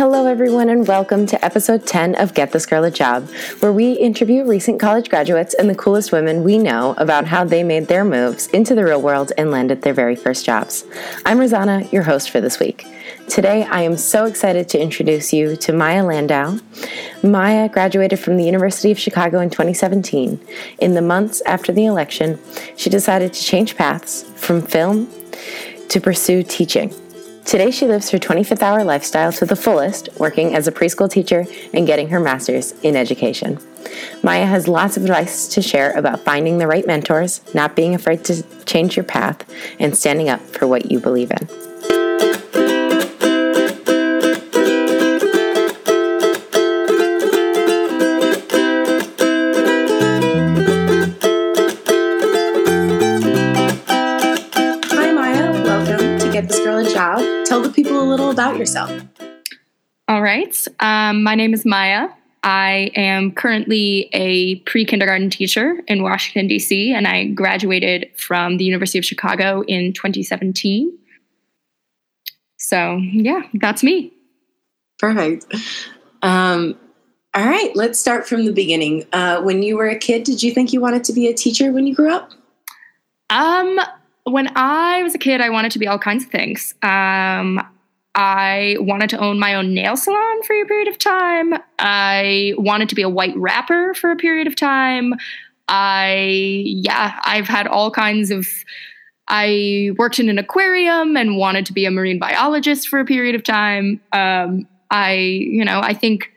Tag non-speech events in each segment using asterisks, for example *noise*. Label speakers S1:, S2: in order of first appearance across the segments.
S1: Hello, everyone, and welcome to episode 10 of Get This Girl a Job, where we interview recent college graduates and the coolest women we know about how they made their moves into the real world and landed their very first jobs. I'm Rosanna, your host for this week. Today, I am so excited to introduce you to Maya Landau. Maya graduated from the University of Chicago in 2017. In the months after the election, she decided to change paths from film to pursue teaching. Today, she lives her 25th hour lifestyle to the fullest, working as a preschool teacher and getting her master's in education. Maya has lots of advice to share about finding the right mentors, not being afraid to change your path, and standing up for what you believe in. Tell the people a little about yourself.
S2: All right. Um, my name is Maya. I am currently a pre kindergarten teacher in Washington, D.C., and I graduated from the University of Chicago in 2017. So, yeah, that's me.
S1: Perfect. Um, all right, let's start from the beginning. Uh, when you were a kid, did you think you wanted to be a teacher when you grew up?
S2: Um, when I was a kid, I wanted to be all kinds of things. Um, I wanted to own my own nail salon for a period of time. I wanted to be a white rapper for a period of time. I, yeah, I've had all kinds of. I worked in an aquarium and wanted to be a marine biologist for a period of time. Um, I, you know, I think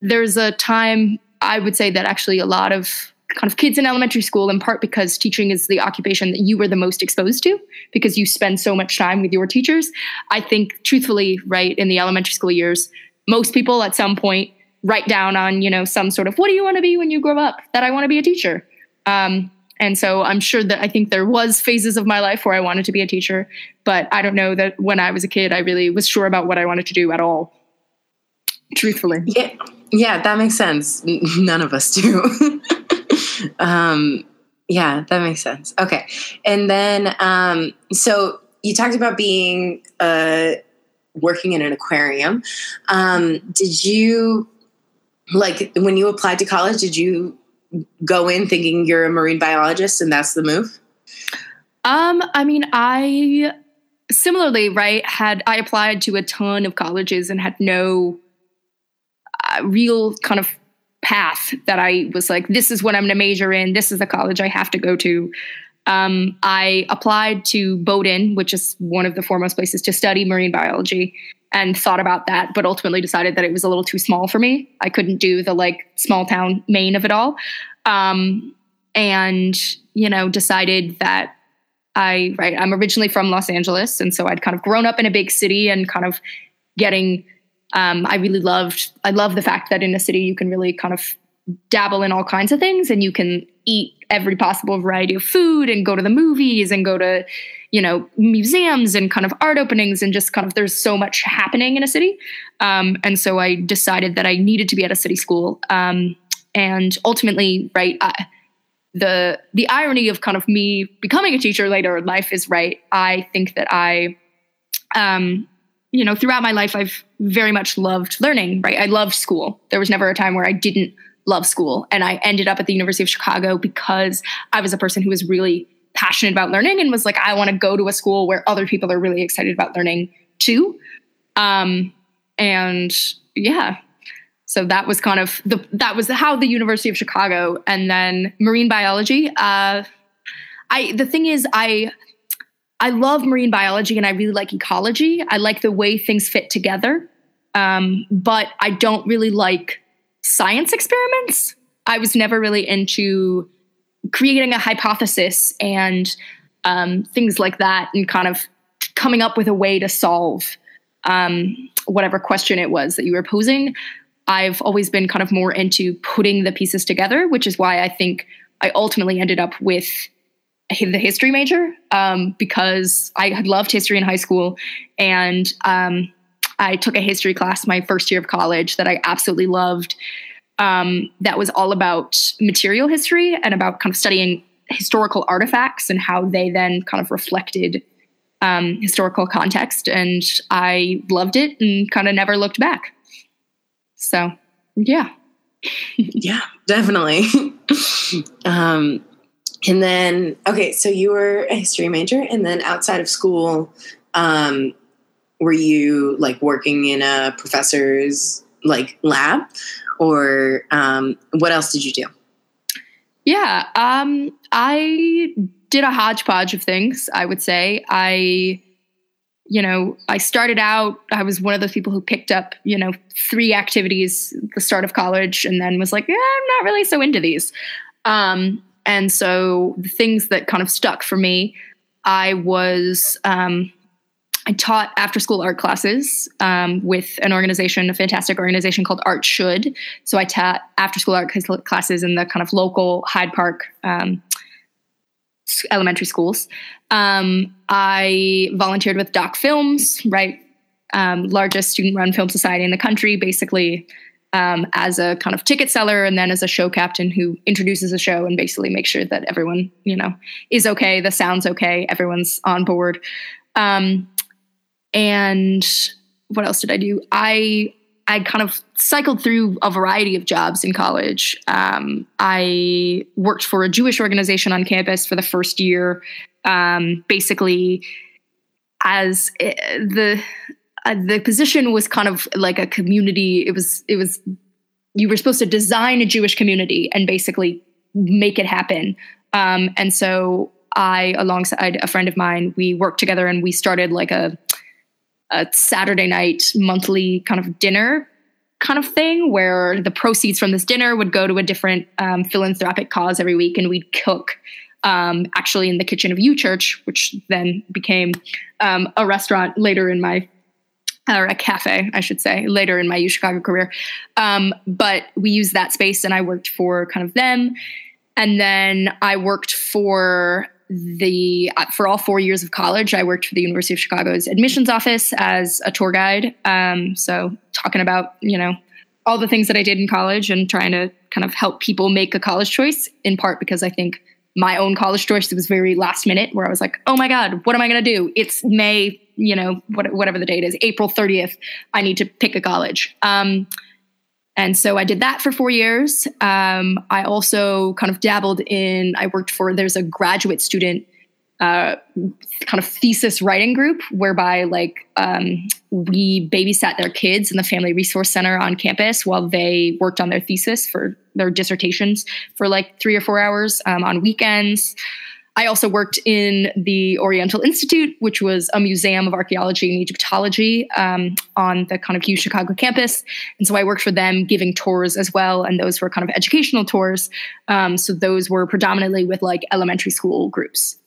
S2: there's a time I would say that actually a lot of kind of kids in elementary school, in part because teaching is the occupation that you were the most exposed to because you spend so much time with your teachers. I think, truthfully, right, in the elementary school years, most people at some point write down on, you know, some sort of what do you want to be when you grow up? That I want to be a teacher. Um, and so I'm sure that I think there was phases of my life where I wanted to be a teacher, but I don't know that when I was a kid, I really was sure about what I wanted to do at all. Truthfully.
S1: Yeah, yeah, that makes sense. None of us do. *laughs* um, yeah, that makes sense. Okay, and then um, so you talked about being uh, working in an aquarium. Um, did you like when you applied to college? Did you go in thinking you're a marine biologist and that's the move?
S2: Um, I mean, I similarly, right, had I applied to a ton of colleges and had no uh, real kind of path that I was like, this is what I'm going to major in. This is the college I have to go to. Um, I applied to Bowdoin, which is one of the foremost places to study marine biology, and thought about that, but ultimately decided that it was a little too small for me. I couldn't do the like small town Maine of it all. Um, and, you know, decided that I, right, I'm originally from Los Angeles. And so I'd kind of grown up in a big city and kind of getting um, I really loved I love the fact that in a city you can really kind of dabble in all kinds of things and you can eat every possible variety of food and go to the movies and go to you know museums and kind of art openings and just kind of there's so much happening in a city. Um, and so I decided that I needed to be at a city school. Um, and ultimately right the the irony of kind of me becoming a teacher later in life is right I think that I um, you know, throughout my life, I've very much loved learning, right? I loved school. There was never a time where I didn't love school. And I ended up at the University of Chicago because I was a person who was really passionate about learning and was like, I want to go to a school where other people are really excited about learning too. Um, and yeah, so that was kind of the that was how the University of Chicago and then marine biology. Uh, I the thing is, I I love marine biology and I really like ecology. I like the way things fit together. Um, but I don't really like science experiments. I was never really into creating a hypothesis and um, things like that and kind of coming up with a way to solve um, whatever question it was that you were posing. I've always been kind of more into putting the pieces together, which is why I think I ultimately ended up with the history major um, because I had loved history in high school, and um, I took a history class my first year of college that I absolutely loved. Um, that was all about material history and about kind of studying historical artifacts and how they then kind of reflected um, historical context, and I loved it and kind of never looked back. So, yeah. *laughs*
S1: yeah, definitely. *laughs* um, and then, okay, so you were a history major, and then outside of school, um, were you like working in a professor's like lab, or um, what else did you do?
S2: Yeah, um, I did a hodgepodge of things. I would say I, you know, I started out. I was one of those people who picked up, you know, three activities the start of college, and then was like, yeah, I'm not really so into these. Um, and so the things that kind of stuck for me, I was um, I taught after school art classes um, with an organization, a fantastic organization called Art Should. So I taught after school art classes in the kind of local Hyde Park um, elementary schools. Um, I volunteered with Doc Films, right? Um, largest student run film society in the country, basically um, as a kind of ticket seller and then as a show captain who introduces a show and basically makes sure that everyone, you know, is okay, the sound's okay, everyone's on board. Um, and what else did I do? I I kind of cycled through a variety of jobs in college. Um, I worked for a Jewish organization on campus for the first year, um, basically as eh, the uh, the position was kind of like a community. It was it was you were supposed to design a Jewish community and basically make it happen. Um, and so I, alongside a friend of mine, we worked together and we started like a a Saturday night monthly kind of dinner kind of thing where the proceeds from this dinner would go to a different um, philanthropic cause every week and we'd cook um, actually in the kitchen of U Church, which then became um, a restaurant later in my or a cafe, I should say, later in my U Chicago career. Um, but we used that space and I worked for kind of them. And then I worked for the uh, for all four years of college, I worked for the University of Chicago's admissions office as a tour guide. Um, so talking about you know all the things that I did in college and trying to kind of help people make a college choice. In part because I think my own college choice was very last minute, where I was like, oh my god, what am I going to do? It's May, you know, what, whatever the date is, April thirtieth. I need to pick a college. Um, and so I did that for four years. Um, I also kind of dabbled in, I worked for, there's a graduate student uh, kind of thesis writing group whereby like um, we babysat their kids in the family resource center on campus while they worked on their thesis for their dissertations for like three or four hours um, on weekends I also worked in the Oriental Institute, which was a museum of archaeology and Egyptology um, on the kind of U Chicago campus. And so I worked for them giving tours as well. And those were kind of educational tours. Um, so those were predominantly with like elementary school groups.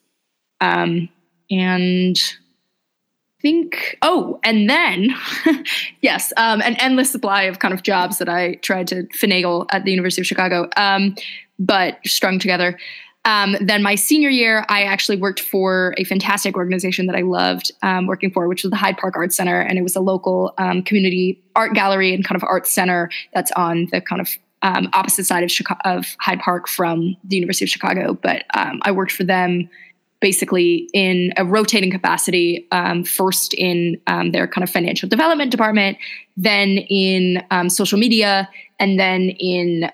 S2: Um, and think, oh, and then, *laughs* yes, um, an endless supply of kind of jobs that I tried to finagle at the University of Chicago, um, but strung together. Um, then my senior year, I actually worked for a fantastic organization that I loved um, working for, which was the Hyde Park Art Center, and it was a local um, community art gallery and kind of art center that's on the kind of um, opposite side of, Chicago, of Hyde Park from the University of Chicago. But um, I worked for them basically in a rotating capacity, um, first in their kind of financial development department, then in social media, and then in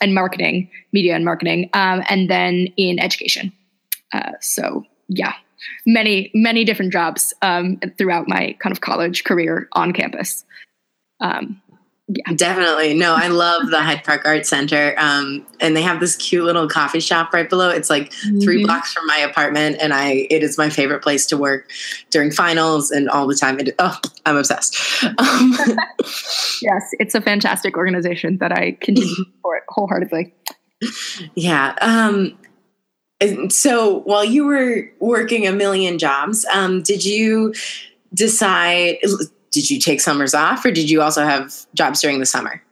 S2: and marketing, media and marketing, um, and then in education. Uh, so yeah, many many different jobs um, throughout my kind of college career on campus. Um,
S1: yeah. Definitely. No, I love the Hyde Park Art Center. Um, and they have this cute little coffee shop right below. It's like mm-hmm. three blocks from my apartment. And I it is my favorite place to work during finals and all the time. It, oh, I'm obsessed. Um, *laughs*
S2: yes, it's a fantastic organization that I continue to support wholeheartedly.
S1: Yeah. Um, so while you were working a million jobs, um, did you decide did you take summers off or did you also have jobs during the summer?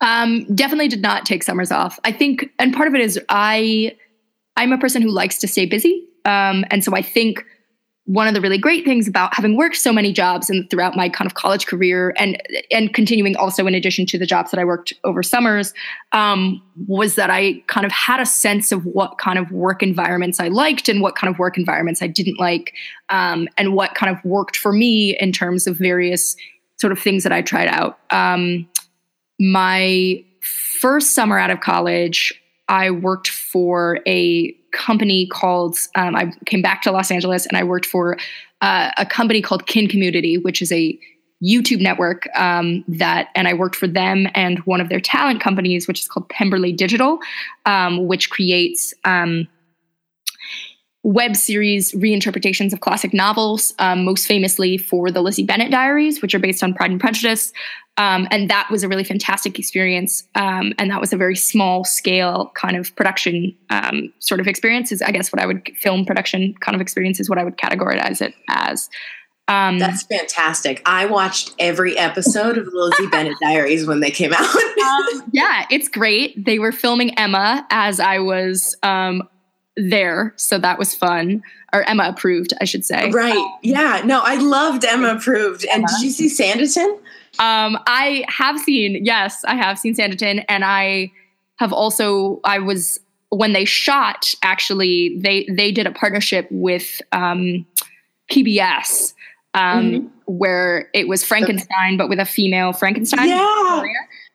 S2: Um, definitely did not take summers off. I think, and part of it is I, I'm a person who likes to stay busy. Um, and so I think one of the really great things about having worked so many jobs and throughout my kind of college career and and continuing also in addition to the jobs that I worked over summers um, was that I kind of had a sense of what kind of work environments I liked and what kind of work environments I didn't like um, and what kind of worked for me in terms of various sort of things that I tried out. Um, my first summer out of college, I worked for a company called, um, I came back to Los Angeles and I worked for uh, a company called Kin Community, which is a YouTube network um, that, and I worked for them and one of their talent companies, which is called Pemberley Digital, um, which creates um, web series reinterpretations of classic novels, um, most famously for the Lizzie Bennet Diaries, which are based on Pride and Prejudice. Um, and that was a really fantastic experience. Um, and that was a very small scale kind of production um, sort of experience, is I guess what I would film production kind of experience is what I would categorize it as.
S1: Um, That's fantastic. I watched every episode of the Lizzie Bennet Diaries when they came out. *laughs*
S2: Um, yeah, it's great. They were filming Emma as I was um, there, so that was fun. Or Emma approved, I should say.
S1: Right. Yeah. No, I loved Emma approved. And Emma. did you see Sanditon?
S2: Um, I have seen, yes, I have seen Sanditon, and I have also. I was when they shot. Actually, they they did a partnership with um, PBS. Um, mm-hmm. Where it was Frankenstein, but with a female Frankenstein.
S1: Yeah.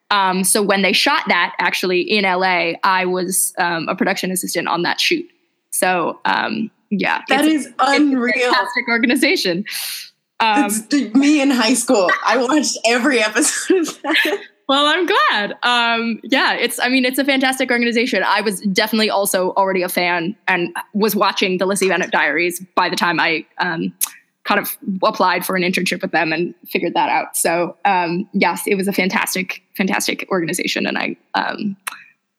S2: Um, so when they shot that actually in LA, I was um, a production assistant on that shoot. So um, yeah,
S1: that is unreal.
S2: fantastic organization.
S1: Um, it's me in high school. I watched every episode of that.
S2: Well, I'm glad. Um, yeah, it's. I mean, it's a fantastic organization. I was definitely also already a fan and was watching the Lizzie Bennet Diaries by the time I um, kind of applied for an internship with them and figured that out. So um, yes, it was a fantastic, fantastic organization, and I um,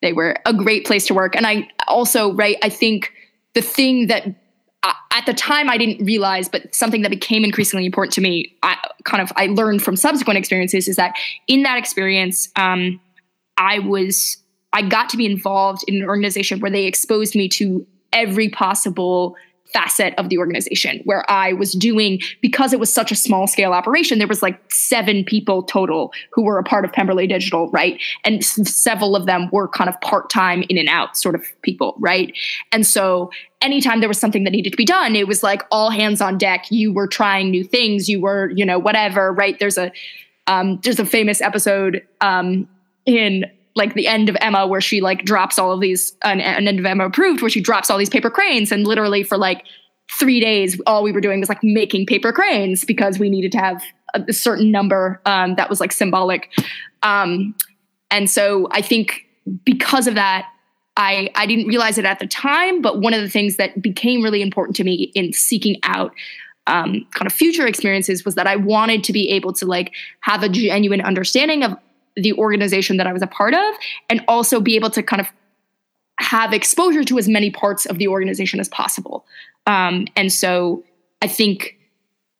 S2: they were a great place to work. And I also right, I think the thing that at the time I didn't realize, but something that became increasingly important to me, I kind of I learned from subsequent experiences is that in that experience, um, I was I got to be involved in an organization where they exposed me to every possible facet of the organization where I was doing, because it was such a small scale operation, there was like seven people total who were a part of Pemberley Digital, right? And several of them were kind of part time in and out sort of people, right? And so anytime there was something that needed to be done, it was like all hands on deck. You were trying new things, you were, you know, whatever, right? There's a, um, there's a famous episode um, in like the end of Emma where she like drops all of these an, an end of Emma approved where she drops all these paper cranes and literally for like three days all we were doing was like making paper cranes because we needed to have a, a certain number um, that was like symbolic. Um, and so I think because of that I I didn't realize it at the time but one of the things that became really important to me in seeking out um, kind of future experiences was that I wanted to be able to like have a genuine understanding of the organization that I was a part of and also be able to kind of have exposure to as many parts of the organization as possible. Um, and so I think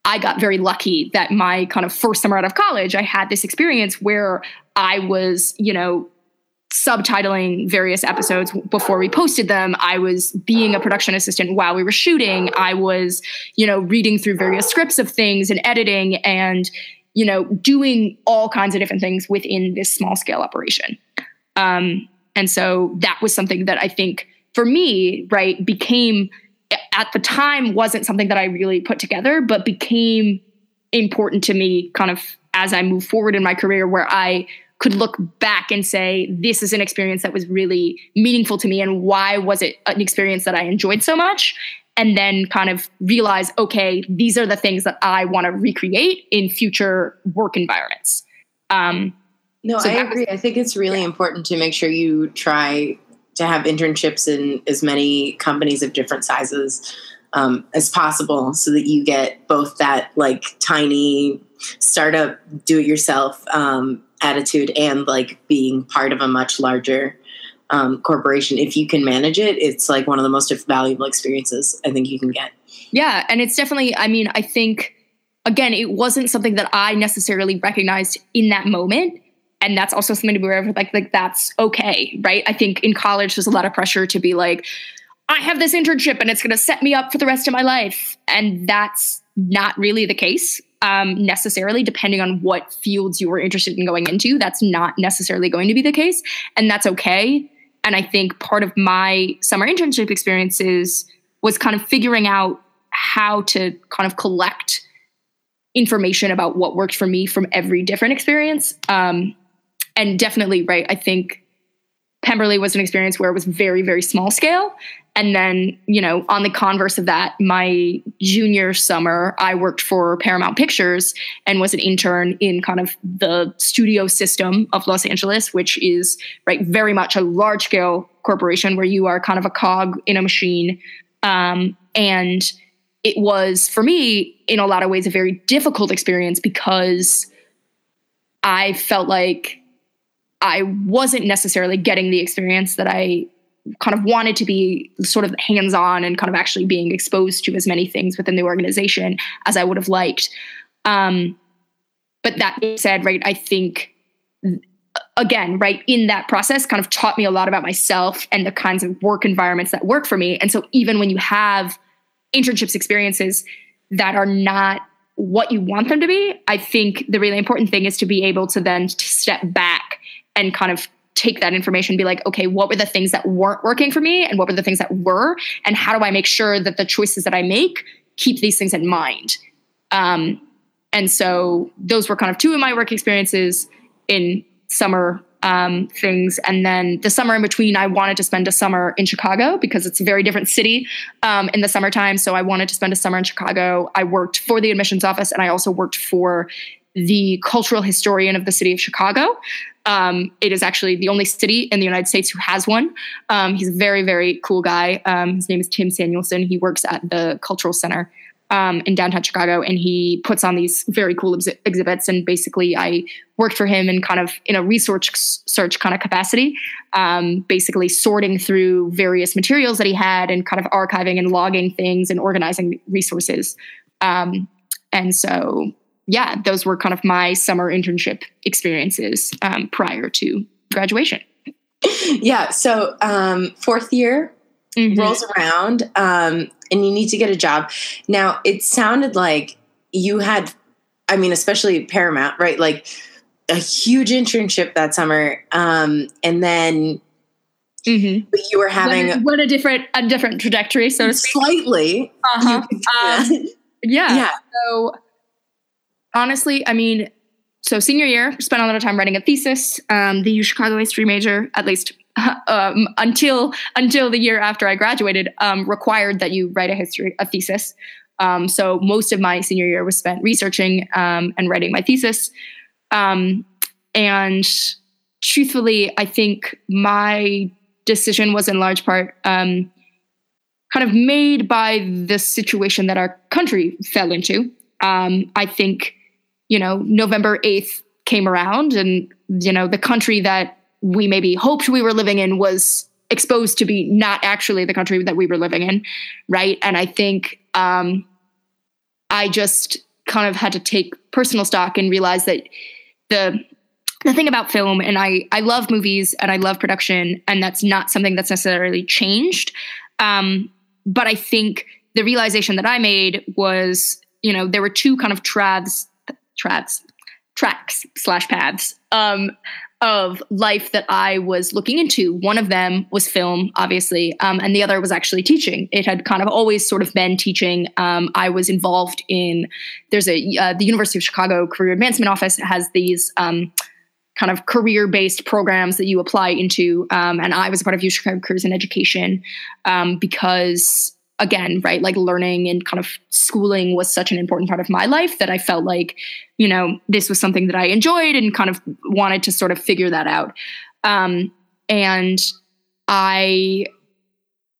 S2: I got very lucky that my kind of first summer out of college, I had this experience where I was, you know, subtitling various episodes before we posted them. I was being a production assistant while we were shooting. I was, you know, reading through various scripts of things and editing and, you know, doing all kinds of different things within this small scale operation. Um, and so that was something that I think for me, right, became at the time wasn't something that I really put together, but became important to me kind of as I move forward in my career where I could look back and say, this is an experience that was really meaningful to me. And why was it an experience that I enjoyed so much? And then kind of realize, okay, these are the things that I want to recreate in future work environments. Um,
S1: no, so I agree. Was, I think it's really yeah. important to make sure you try to have internships in as many companies of different sizes um, as possible so that you get both that like tiny startup do it yourself um, attitude and like being part of a much larger um, corporation, if you can manage it, it's like one of the most valuable experiences I think you can get.
S2: Yeah. And it's definitely, I mean, I think, again, it wasn't something that I necessarily recognized in that moment. And that's also something to be aware of, like, like that's okay, right? I think in college, there's a lot of pressure to be like, I have this internship and it's going to set me up for the rest of my life. And that's not really the case um, necessarily, depending on what fields you were interested in going into. That's not necessarily going to be the case. And that's okay. And I think part of my summer internship experiences was kind of figuring out how to kind of collect information about what worked for me from every different experience. Um, and definitely, right, I think Pemberley was an experience where it was very, very small scale. And then, you know, on the converse of that, my junior summer, I worked for Paramount Pictures and was an intern in kind of the studio system of Los Angeles, which is right very much a large scale corporation where you are kind of a cog in a machine. Um, and it was for me, in a lot of ways, a very difficult experience because I felt like I wasn't necessarily getting the experience that I kind of wanted to be sort of hands on and kind of actually being exposed to as many things within the organization as I would have liked. Um, but that said, right, I think again, right, in that process kind of taught me a lot about myself and the kinds of work environments that work for me. And so even when you have internships experiences that are not what you want them to be, I think the really important thing is to be able to then step back and kind of take that information and be like okay what were the things that weren't working for me and what were the things that were? And how do i make sure that the choices that i make keep these things in mind? Um, and so those were kind of two of my work experiences in summer um, things. And then the summer in between i wanted to spend a summer in chicago because it's a very different city um, in the summertime. So i wanted to spend a summer in chicago. I worked for the admissions office and i also worked for the cultural historian of the city of chicago um, it is actually the only city in the United States who has one. Um, he's a very, very cool guy. Um, his name is Tim Samuelson. He works at the Cultural Center um, in downtown Chicago, and he puts on these very cool ex- exhibits. And basically, I worked for him in kind of in a research search kind of capacity, um, basically sorting through various materials that he had and kind of archiving and logging things and organizing resources. Um, and so yeah, those were kind of my summer internship experiences um, prior to graduation.
S1: Yeah. So um, fourth year mm-hmm. rolls around um, and you need to get a job. Now, it sounded like you had, I mean, especially Paramount, right? Like a huge internship that summer. Um, and then Mm-hmm. But you were having
S2: what a, what a, different a different trajectory, so to speak.
S1: Slightly. Uh-huh.
S2: Um, yeah. *laughs* yeah. So honestly, I mean, so senior year, spent a lot of time writing a thesis. Um, the U Chicago history major, at least *laughs* um, until until the year after I graduated, um, required that you write a history a thesis. Um, so most of my senior year was spent researching um, and writing my thesis. Um, and truthfully, I think my decision was in large part kind of made by the situation that our country fell into. I think you know, November 8th came around and, you know, the country that we maybe hoped we were living in was exposed to be not actually the country that we were living in. Right. And I think um, I just kind of had to take personal stock and realize that the the thing about film and I I love movies and I love production and that's not something that's necessarily changed. Um, but I think the realization that I made was, you know, there were two kind of tracks tracks tracks slash paths um, of life that I was looking into. One of them was film, obviously, um, and the other was actually teaching. It had kind of always sort of been teaching. Um, I was involved in there's a uh, the University of Chicago Career Advancement Office has these. Um, kind of career based programs that you apply into. Um, and I was a part of U Chicago Careers in Education um, because again, right, like learning and kind of schooling was such an important part of my life that I felt like, you know, this was something that I enjoyed and kind of wanted to sort of figure that out. Um, and I,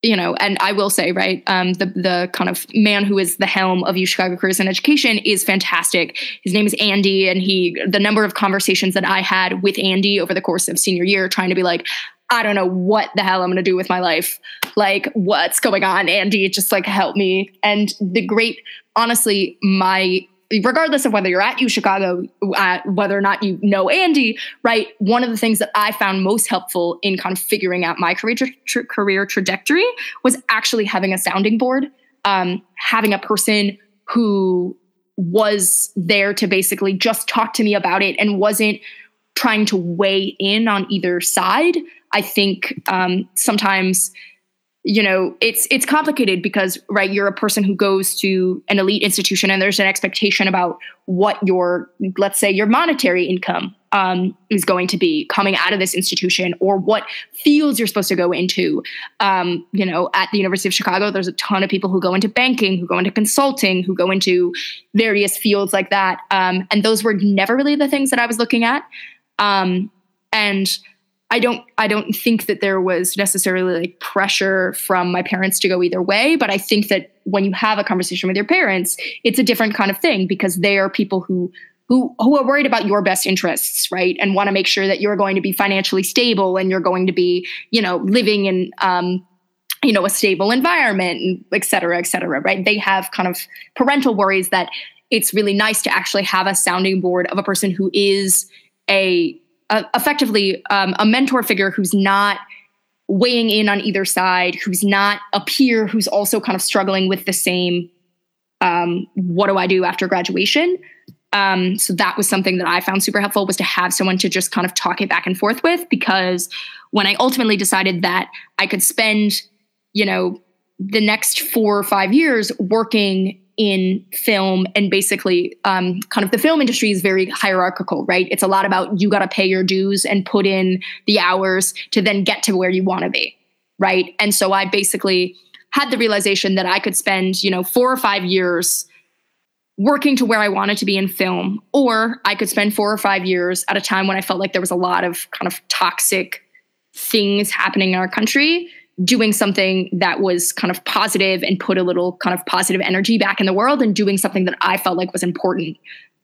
S2: you know, and I will say, right, um, the the kind of man who is the helm of U Chicago Careers in Education is fantastic. His name is Andy, and he the number of conversations that I had with Andy over the course of senior year, trying to be like, I don't know what the hell I'm going to do with my life. Like, what's going on? Andy, just like help me. And the great, honestly, my regardless of whether you're at U Chicago, uh, whether or not you know Andy, right? One of the things that I found most helpful in kind of figuring out my career tra- tra- career trajectory was actually having a sounding board, um, having a person who was there to basically just talk to me about it and wasn't trying to weigh in on either side. I think um, sometimes you know it's it's complicated because right you're a person who goes to an elite institution and there's an expectation about what your let's say your monetary income um, is going to be coming out of this institution or what fields you're supposed to go into. Um, you know at the university of chicago there's a ton of people who go into banking who go into consulting who go into various fields like that. Um, and those were never really the things that i was looking at. Um, and I don't I don't think that there was necessarily like pressure from my parents to go either way, but I think that when you have a conversation with your parents, it's a different kind of thing because they are people who who who are worried about your best interests, right? And want to make sure that you're going to be financially stable and you're going to be, you know, living in um, you know, a stable environment, and et cetera, et cetera, right? They have kind of parental worries that it's really nice to actually have a sounding board of a person who is a uh, effectively um, a mentor figure who's not weighing in on either side, who's not a peer who's also kind of struggling with the same um, what do I do after graduation? Um, so that was something that I found super helpful was to have someone to just kind of talk it back and forth with because when I ultimately decided that I could spend, you know, the next four or five years working in film and basically um, kind of the film industry is very hierarchical right? It's a lot about you got to pay your dues and put in the hours to then get to where you want to be right? And so i basically had the realization that i could spend you know four or five years working to where i wanted to be in film or i could spend four or five years at a time when i felt like there was a lot of kind of toxic things happening in our country doing something that was kind of positive and put a little kind of positive energy back in the world and doing something that I felt like was important.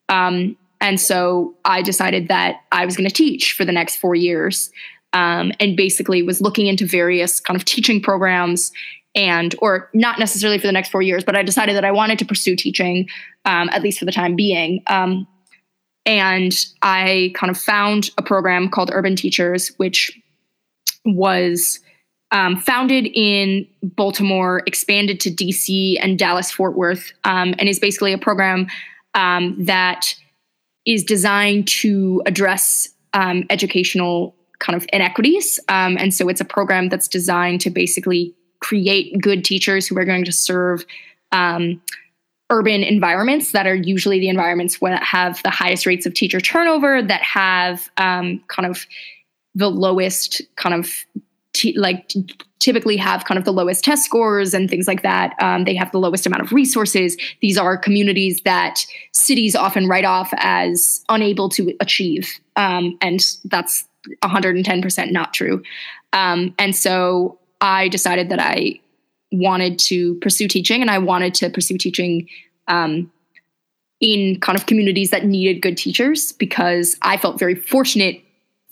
S2: Um, and so I decided that I was going to teach for the next four years um, and basically was looking into various kind of teaching programs and or not necessarily for the next four years but i decided that i wanted to pursue teaching um, at least for the time being um, and i kind of found a program called urban teachers which was um, founded in Baltimore, expanded to DC and Dallas Fort Worth, um, and is basically a program um, that is designed to address um, educational kind of inequities. Um, and so it's a program that's designed to basically create good teachers who are going to serve um, urban environments that are usually the environments that have the highest rates of teacher turnover, that have kind of the lowest kind of t- like t- typically have kind of the lowest test scores and things like that. Um, they have the lowest amount of resources. These are communities that cities often write off as unable to achieve, um, and that's 110% not true. Um, and so I decided that I wanted to pursue teaching, and I wanted to pursue teaching um, in kind of communities that needed good teachers because I felt very fortunate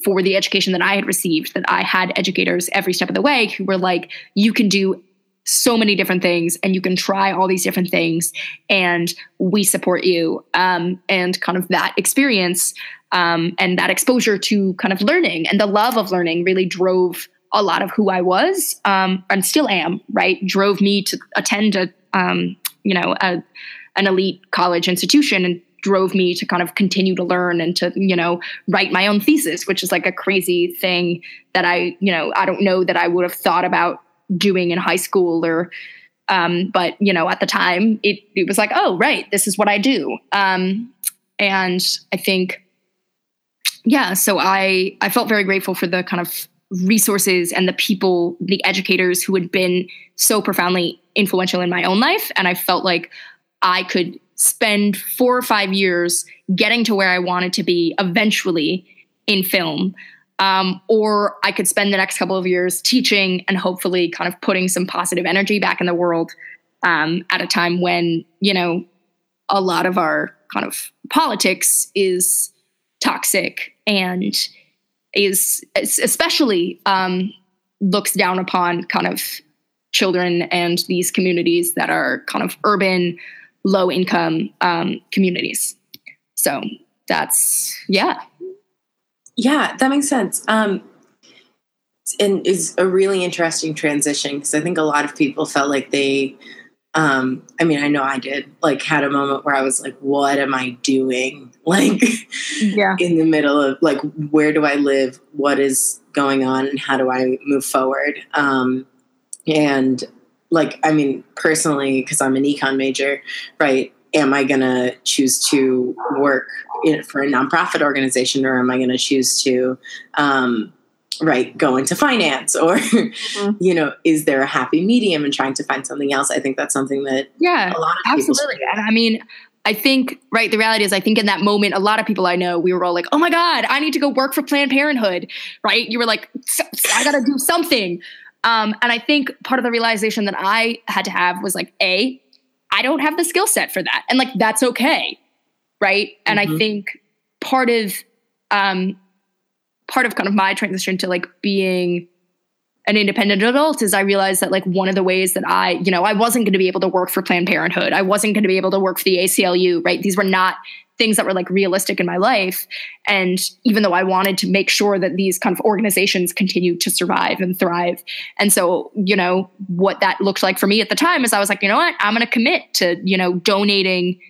S2: for the education that I had received, that I had educators every step of the way who were like, you can do so many different things and you can try all these different things and we support you. Um, and kind of that experience um, and that exposure to kind of learning and the love of learning really drove a lot of who I was um, and still am, right? Drove me to attend a, um, you know, a, an elite college institution and drove me to kind of continue to learn and to you know write my own thesis which is like a crazy thing that i you know i don't know that i would have thought about doing in high school or um, but you know at the time it, it was like oh right this is what i do. Um, and i think yeah so i i felt very grateful for the kind of resources and the people the educators who had been so profoundly influential in my own life. And i felt like i could spend four or five years getting to where I wanted to be eventually in film. Um, or I could spend the next couple of years teaching and hopefully kind of putting some positive energy back in the world um, at a time when, you know, a lot of our kind of politics is toxic and is especially um, looks down upon kind of children and these communities that are kind of urban low income um, communities. So that's yeah.
S1: Yeah, that makes sense. Um, and is a really interesting transition because I think a lot of people felt like they um, I mean, I know I did, like, had a moment where I was like, what am I doing? *laughs* Like, yeah. in the middle of, like, where do I live? What is going on? And how do I move forward? Um, and, like, I mean, personally, because I'm an econ major, right? Am I going to choose to work in, for a nonprofit organization or am I going to choose to, um, right go into finance? *laughs* Or mm-hmm. you know is there a happy medium and trying to find something else? I think that's something that
S2: yeah a lot of absolutely. and i mean i think right the reality is i think in that moment a lot of people i know we were all like oh my god i need to go work for planned parenthood right? You were like i gotta do something um, and i think part of the realization that i had to have was like a i don't have the skill set for that and like that's okay right and mm-hmm. i think part of um, part of kind of my transition to like being an independent adult is I realized that like one of the ways that I, you know, I wasn't going to be able to work for Planned Parenthood. I wasn't going to be able to work for the ACLU, right? These were not things that were like realistic in my life. And even though I wanted to make sure that these kind of organizations continue to survive and thrive. And so, you know, what that looked like for me at the time is I was like, you know what? I'm going to commit to, you know, donating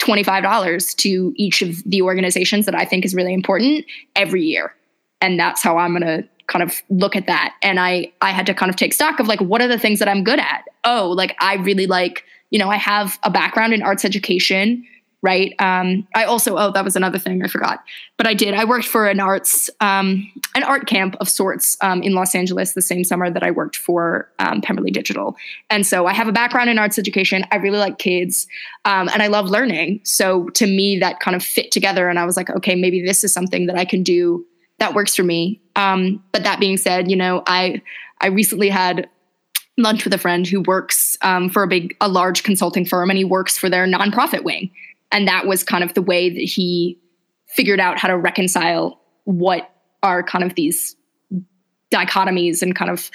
S2: $25 to each of the organizations that I think is really important every year. And that's how I'm going to kind of look at that. And I I had to kind of take stock of like what are the things that I'm good at? Oh, like I really like, you know, I have a background in arts education right? Um, I also oh that was another thing I forgot, but I did. I worked for an arts um, an art camp of sorts um, in Los Angeles the same summer that I worked for um, Pemberley Digital, and so I have a background in arts education. I really like kids, um, and I love learning. So to me, that kind of fit together, and I was like, okay, maybe this is something that I can do that works for me. Um, but that being said, you know, I I recently had lunch with a friend who works um, for a big a large consulting firm and he works for their nonprofit wing and that was kind of the way that he figured out how to reconcile what are kind of these dichotomies and kind of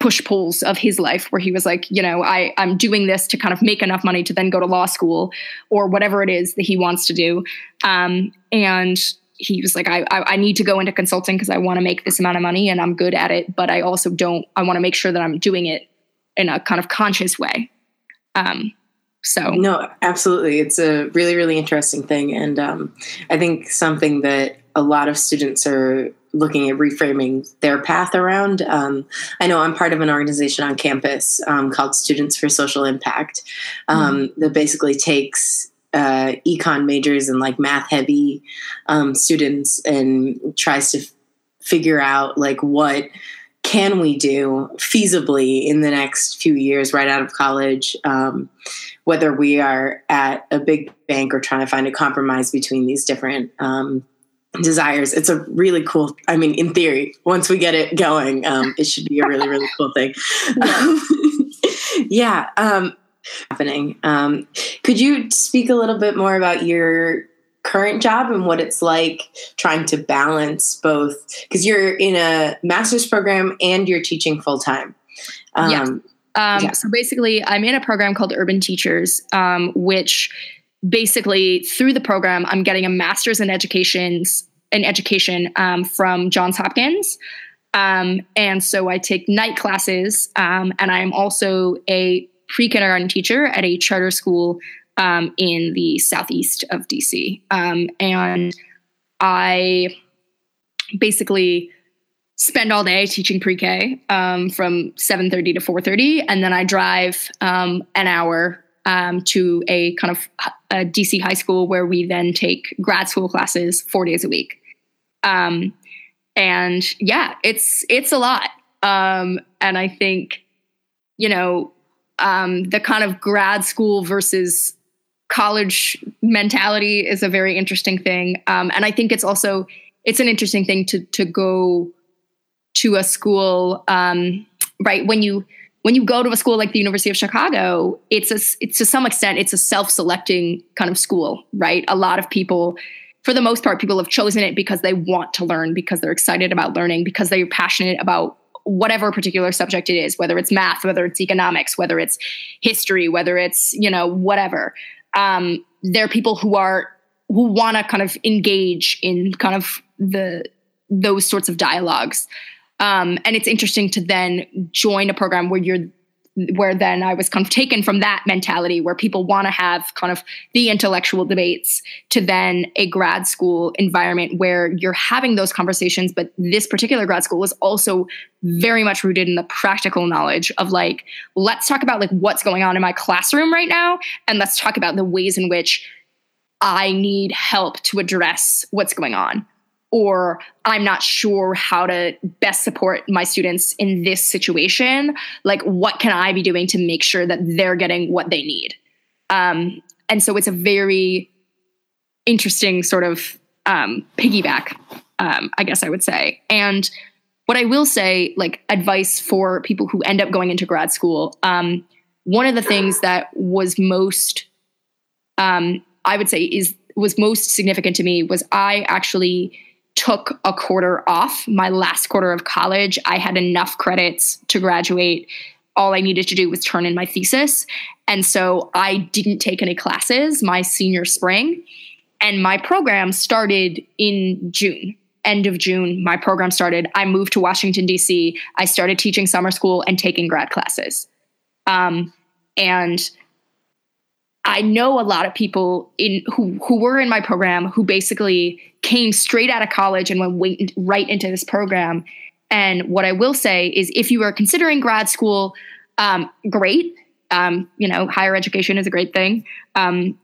S2: push pulls of his life where he was like you know I, i'm doing this to kind of make enough money to then go to law school or whatever it is that he wants to do. Um, and he was like I, I, I need to go into consulting because i want to make this amount of money and i'm good at it but i also don't i want to make sure that i'm doing it in a kind of conscious way. Um, so
S1: no, absolutely, it's a really really interesting thing, and um, I think something that a lot of students are looking at reframing their path around. Um, I know I'm part of an organization on campus um, called Students for Social Impact um, mm-hmm. that basically takes uh, econ majors and like math heavy um, students and tries to f- figure out like what can we do feasibly in the next few years right out of college um, whether we are at a big bank or trying to find a compromise between these different um, desires? It's a really cool i mean in theory once we get it going um, it should be a really really cool thing. Yeah, *laughs* yeah um, happening. Um, could you speak a little bit more about your current job and what it's like trying to balance both because you're in a master's program and you're teaching full time.
S2: Um, yeah. Um, yeah. So basically, I'm in a program called Urban Teachers, um, which basically through the program, I'm getting a master's in educations in education um, from Johns Hopkins. Um, and so I take night classes, um, and I'm also a pre kindergarten teacher at a charter school um, in the southeast of DC. Um, and I basically spend all day teaching pre-K um, from 7.30 to 4.30. And then I drive um, an hour um, to a kind of a DC high school where we then take grad school classes four days a week. Um, and yeah, it's, it's a lot. and I think, you know, the kind of grad school versus college mentality is a very interesting thing um, and i think it's also it's an interesting thing to to go to a school um, right when you when you go to a school like the university of chicago it's a it's to some extent it's a self-selecting kind of school right a lot of people for the most part people have chosen it because they want to learn because they're excited about learning because they're passionate about whatever particular subject it is, whether it's math, whether it's economics, whether it's history, whether it's, you know, whatever. Um, there are people who are who want to kind of engage in kind of the those sorts of dialogues. Um, and it's interesting to then join a program where you're where then I was kind of taken from that mentality where people want to have kind of the intellectual debates to then a grad school environment where you're having those conversations. But this particular grad school is also very much rooted in the practical knowledge of like, let's talk about like what's going on in my classroom right now. And let's talk about the ways in which I need help to address what's going on or I'm not sure how to best support my students in this situation. Like, what can I be doing to make sure that they're getting what they need? Um, and so it's a very interesting sort of um, piggyback, um, I guess I would say. And what I will say, like advice for people who end up going into grad school, um, one of the things that was most, um, I would say, is was most significant to me was I actually took a quarter off my last quarter of college. I had enough credits to graduate. All I needed to do was turn in my thesis. And so I didn't take any classes my senior spring. And my program started in June. End of June, my program started. I moved to Washington, D.C. I started teaching summer school and taking grad classes. Um, and I know a lot of people in who who were in my program who basically came straight out of college and went right into this program. And what I will say is, if you are considering grad school, um, great. Um, you know, higher education is a great thing. Um,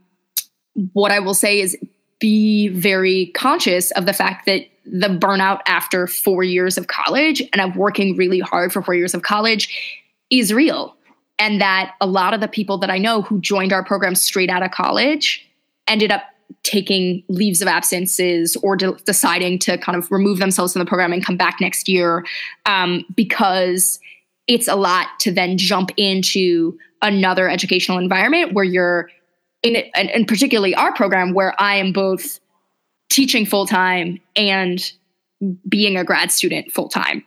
S2: what I will say is, be very conscious of the fact that the burnout after four years of college and of working really hard for four years of college is real and that a lot of the people that I know who joined our program straight out of college ended up taking leaves of absences or de- deciding to kind of remove themselves from the program and come back next year um, because it's a lot to then jump into another educational environment where you're in it, and, and particularly our program where I am both teaching full time and being a grad student full time.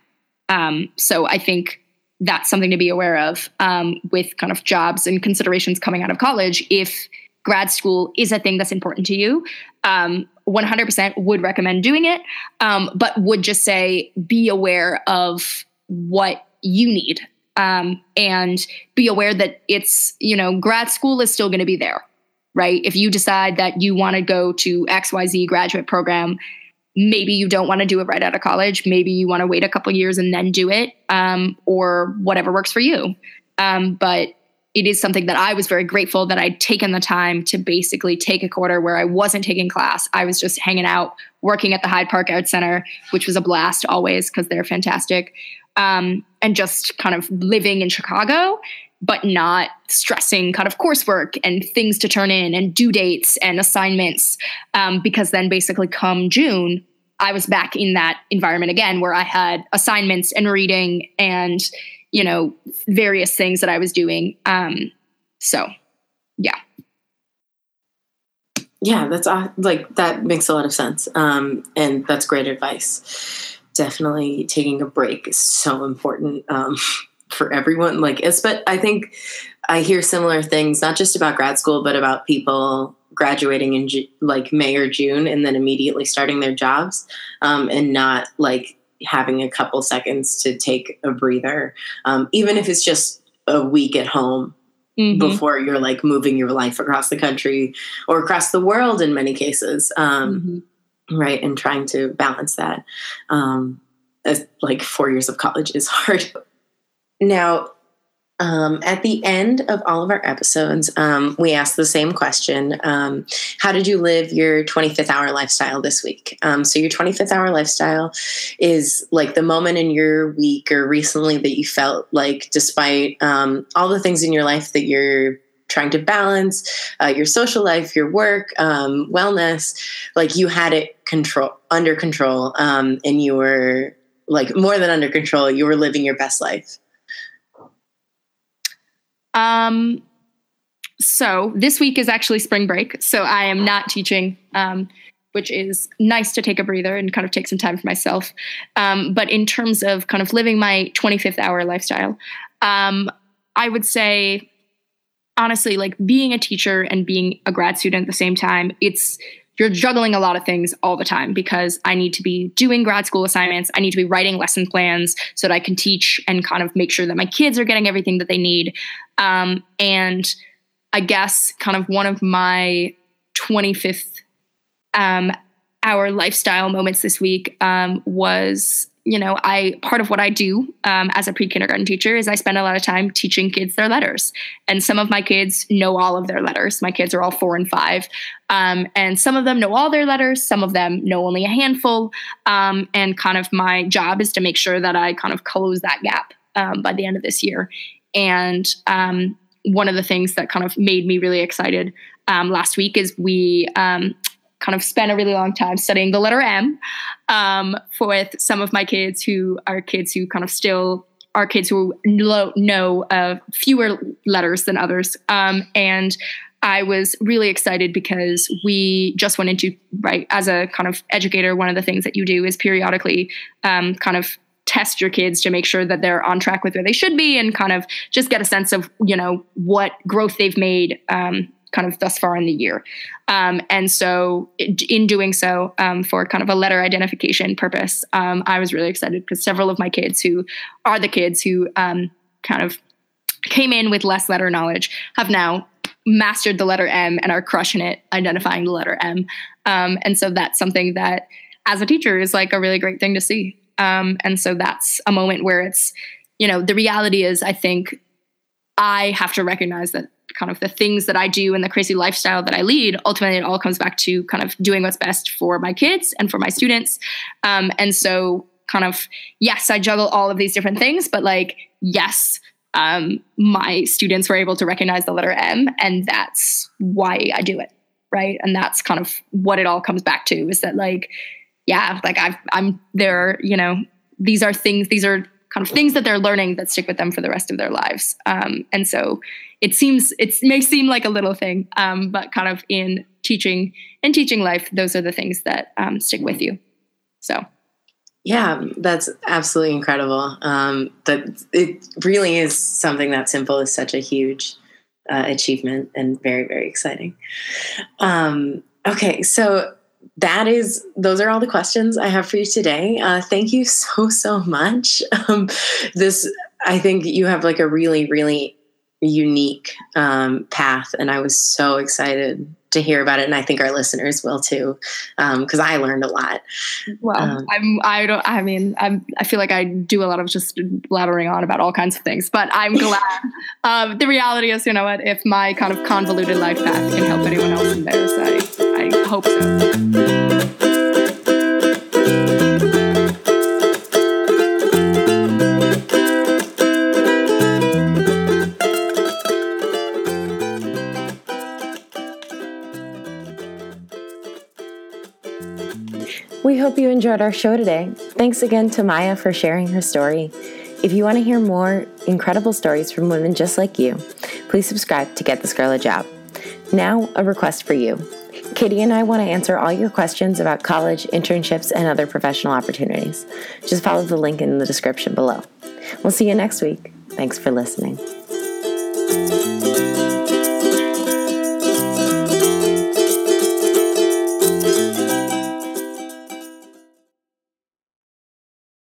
S2: Um, so I think that's something to be aware of um, with kind of jobs and considerations coming out of college. If grad school is a thing that's important to you, um, 100% would recommend doing it, um, but would just say be aware of what you need um, and be aware that it's, you know, grad school is still going to be there, right? If you decide that you want to go to XYZ graduate program, maybe you don't want to do it right out of college. Maybe you want to wait a couple years and then do it, um, or whatever works for you. Um, but it is something that I was very grateful that I'd taken the time to basically take a quarter where I wasn't taking class. I was just hanging out, working at the Hyde Park Art Center, which was a blast always because they're fantastic, um, and just kind of living in Chicago, but not stressing kind of coursework and things to turn in and due dates and assignments. Um, because then basically come June, I was back in that environment again where I had assignments and reading and you know, various things that I was doing. Um, so, yeah.
S1: Yeah, that's like that makes a lot of sense. Um, and that's great advice. Definitely taking a break is so important um, *laughs* for everyone. Like, but I think I hear similar things, not just about grad school, but about people graduating in like May or June and then immediately starting their jobs um, and not like having a couple seconds to take a breather, um, even if it's just a week at home mm-hmm. before you're like moving your life across the country or across the world in many cases. Um, mm-hmm. Right. And trying to balance that. Um, as, like four years of college is hard. *laughs* Now, um, at the end of all of our episodes, um, we ask the same question um, How did you live your 25th hour lifestyle this week? Um, so, your 25th hour lifestyle is like the moment in your week or recently that you felt like, despite um, all the things in your life that you're trying to balance, uh, your social life, your work, um, wellness, like you had it control under control and you were like more than under control, you were living your best life.
S2: Um, so this week is actually spring break, so I am not teaching. Um, which is nice to take a breather and kind of take some time for myself. Um, but in terms of kind of living my 25th hour lifestyle, um, I would say, honestly, like being a teacher and being a grad student at the same time, it's you're juggling a lot of things all the time because I need to be doing grad school assignments. I need to be writing lesson plans so that I can teach and kind of make sure that my kids are getting everything that they need. Um, and I guess kind of one of my 25th um, hour lifestyle moments this week um, was you know, I part of what I do um, as a pre kindergarten teacher is I spend a lot of time teaching kids their letters. And some of my kids know all of their letters. My kids are all four and five. Um, and some of them know all their letters, some of them know only a handful. Um, and kind of my job is to make sure that I kind of close that gap um, by the end of this year. And um, one of the things that kind of made me really excited um, last week is we kind of spent a really long time studying the letter M um, with some of my kids who are kids who kind of still are kids who know, know uh, fewer letters than others. Um, and I was really excited because we just went into, right, as a kind of educator, one of the things that you do is periodically um, kind of test your kids to make sure that they're on track with where they should be and kind of just get a sense of, you know, what growth they've made um, kind of thus far in the year. Um, and so, in doing so, um, for kind of a letter identification purpose, um, I was really excited because several of my kids, who are the kids who um, kind of came in with less letter knowledge, have now mastered the letter M and are crushing it identifying the letter M. Um, and so, that's something that, as a teacher, is like a really great thing to see. Um, and so, that's a moment where it's, you know, the reality is, I think I have to recognize that kind of the things that I do and the crazy lifestyle that I lead, ultimately it all comes back to kind of doing what's best for my kids and for my students. Um, and so, kind of, yes, I juggle all of these different things, but like, yes, um, my students were able to recognize the letter M, and that's why I do it. Right. And that's kind of what it all comes back to is that, like, yeah, like I've, I'm there, you know, these are things, these are kind of things that they're learning that stick with them for the rest of their lives. Um, and so it seems it may seem like a little thing, um, but kind of in teaching and teaching life, those are the things that um, stick with you. So.
S1: Yeah, that's absolutely incredible. Um, that it really is something that simple is such a huge uh, achievement and very very exciting. Um, okay, so that is those are all the questions i have for you today. Uh, thank you so *laughs* so much. Um, this i think you have like a really really unique um, path and i was so excited to hear about it and i think our listeners will too because um, i learned a lot.
S2: Well um, i'm i don't i mean i'm i feel like i do a lot of just blabbering on about all kinds of things but i'm *laughs* glad. Um, the reality is you know what if my kind of convoluted life path can help anyone else in theirs i I hope so.
S1: We hope you enjoyed our show today. Thanks again to Maya for sharing her story. If you want to hear more incredible stories from women just like you, please subscribe to Get This Girl a Job. Now, a request for you. Katie and I want to answer all your questions about college, internships, and other professional opportunities. Just follow the link in the description below. We'll see you next week. Thanks for listening.